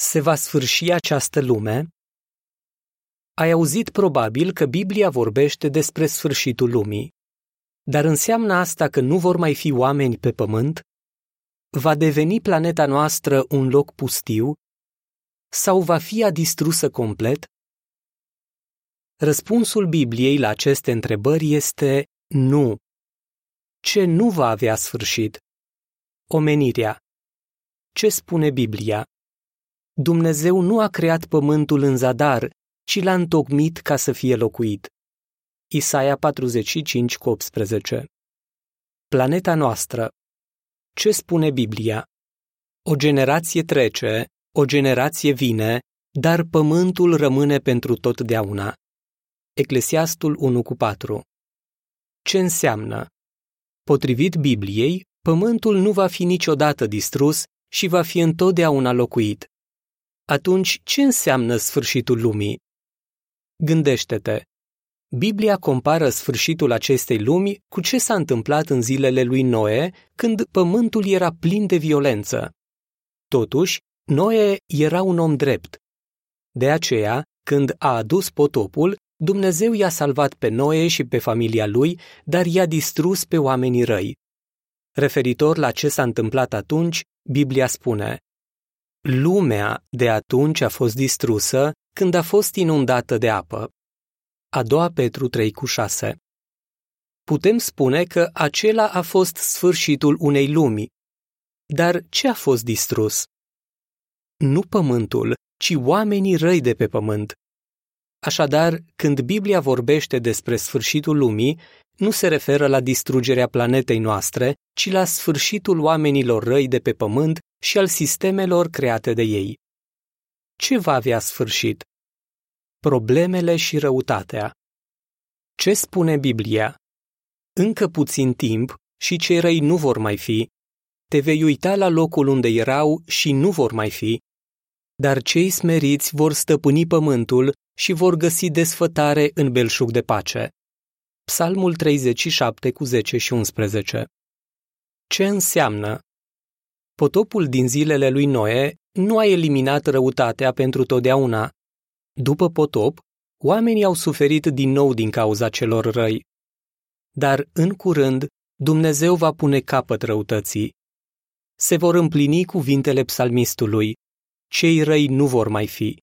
Se va sfârși această lume? Ai auzit probabil că Biblia vorbește despre sfârșitul lumii. Dar înseamnă asta că nu vor mai fi oameni pe pământ? Va deveni planeta noastră un loc pustiu? Sau va fi ea distrusă complet? Răspunsul Bibliei la aceste întrebări este nu. Ce nu va avea sfârșit? Omenirea. Ce spune Biblia? Dumnezeu nu a creat pământul în zadar, ci l-a întocmit ca să fie locuit. Isaia 45 cu 18 Planeta noastră. Ce spune Biblia? O generație trece, o generație vine, dar pământul rămâne pentru totdeauna. Eclesiastul 1 cu 4 Ce înseamnă? Potrivit Bibliei, pământul nu va fi niciodată distrus și va fi întotdeauna locuit. Atunci, ce înseamnă sfârșitul lumii? Gândește-te. Biblia compară sfârșitul acestei lumi cu ce s-a întâmplat în zilele lui Noe, când pământul era plin de violență. Totuși, Noe era un om drept. De aceea, când a adus potopul, Dumnezeu i-a salvat pe Noe și pe familia lui, dar i-a distrus pe oamenii răi. Referitor la ce s-a întâmplat atunci, Biblia spune: Lumea de atunci a fost distrusă când a fost inundată de apă. A doua Petru 3 cu 6 Putem spune că acela a fost sfârșitul unei lumi. Dar ce a fost distrus? Nu pământul, ci oamenii răi de pe pământ. Așadar, când Biblia vorbește despre sfârșitul lumii, nu se referă la distrugerea planetei noastre, ci la sfârșitul oamenilor răi de pe pământ și al sistemelor create de ei. Ce va avea sfârșit? Problemele și răutatea. Ce spune Biblia? Încă puțin timp și cei răi nu vor mai fi. Te vei uita la locul unde erau și nu vor mai fi. Dar cei smeriți vor stăpâni pământul și vor găsi desfătare în belșug de pace. Psalmul 37 cu 10 și 11 Ce înseamnă? Potopul din zilele lui Noe nu a eliminat răutatea pentru totdeauna. După potop, oamenii au suferit din nou din cauza celor răi. Dar, în curând, Dumnezeu va pune capăt răutății. Se vor împlini cuvintele psalmistului. Cei răi nu vor mai fi.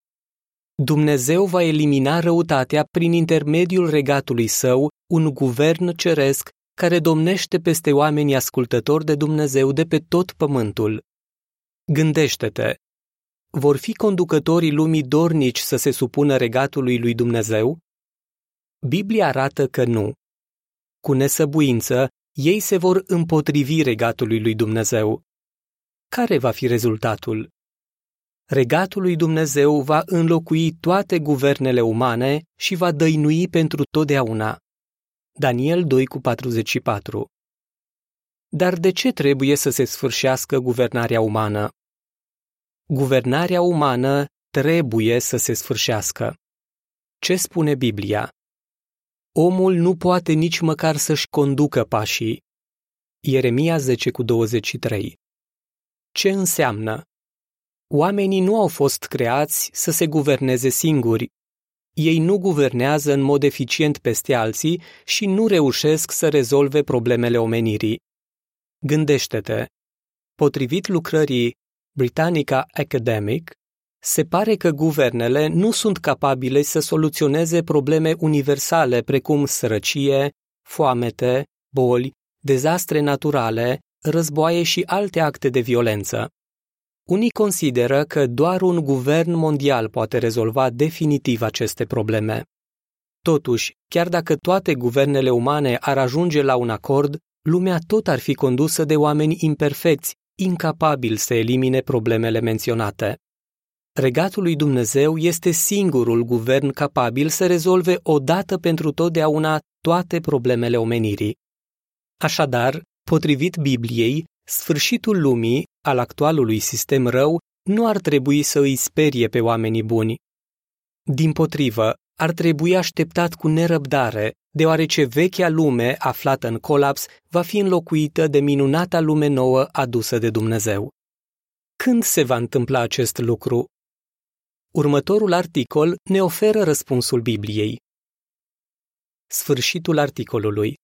Dumnezeu va elimina răutatea prin intermediul regatului său, un guvern ceresc care domnește peste oamenii ascultători de Dumnezeu de pe tot pământul. Gândește-te, vor fi conducătorii lumii dornici să se supună regatului lui Dumnezeu? Biblia arată că nu. Cu nesăbuință, ei se vor împotrivi regatului lui Dumnezeu. Care va fi rezultatul? Regatul lui Dumnezeu va înlocui toate guvernele umane și va dăinui pentru totdeauna. Daniel 2 cu 44 Dar de ce trebuie să se sfârșească guvernarea umană? Guvernarea umană trebuie să se sfârșească. Ce spune Biblia? Omul nu poate nici măcar să-și conducă pașii. Ieremia 10 cu 23 Ce înseamnă? Oamenii nu au fost creați să se guverneze singuri. Ei nu guvernează în mod eficient peste alții și nu reușesc să rezolve problemele omenirii. Gândește-te. Potrivit lucrării Britannica Academic, se pare că guvernele nu sunt capabile să soluționeze probleme universale precum sărăcie, foamete, boli, dezastre naturale, războaie și alte acte de violență. Unii consideră că doar un guvern mondial poate rezolva definitiv aceste probleme. Totuși, chiar dacă toate guvernele umane ar ajunge la un acord, lumea tot ar fi condusă de oameni imperfecți, incapabili să elimine problemele menționate. Regatul lui Dumnezeu este singurul guvern capabil să rezolve odată pentru totdeauna toate problemele omenirii. Așadar, potrivit Bibliei, sfârșitul lumii, al actualului sistem rău, nu ar trebui să îi sperie pe oamenii buni. Din potrivă, ar trebui așteptat cu nerăbdare, deoarece vechea lume aflată în colaps va fi înlocuită de minunata lume nouă adusă de Dumnezeu. Când se va întâmpla acest lucru? Următorul articol ne oferă răspunsul Bibliei. Sfârșitul articolului.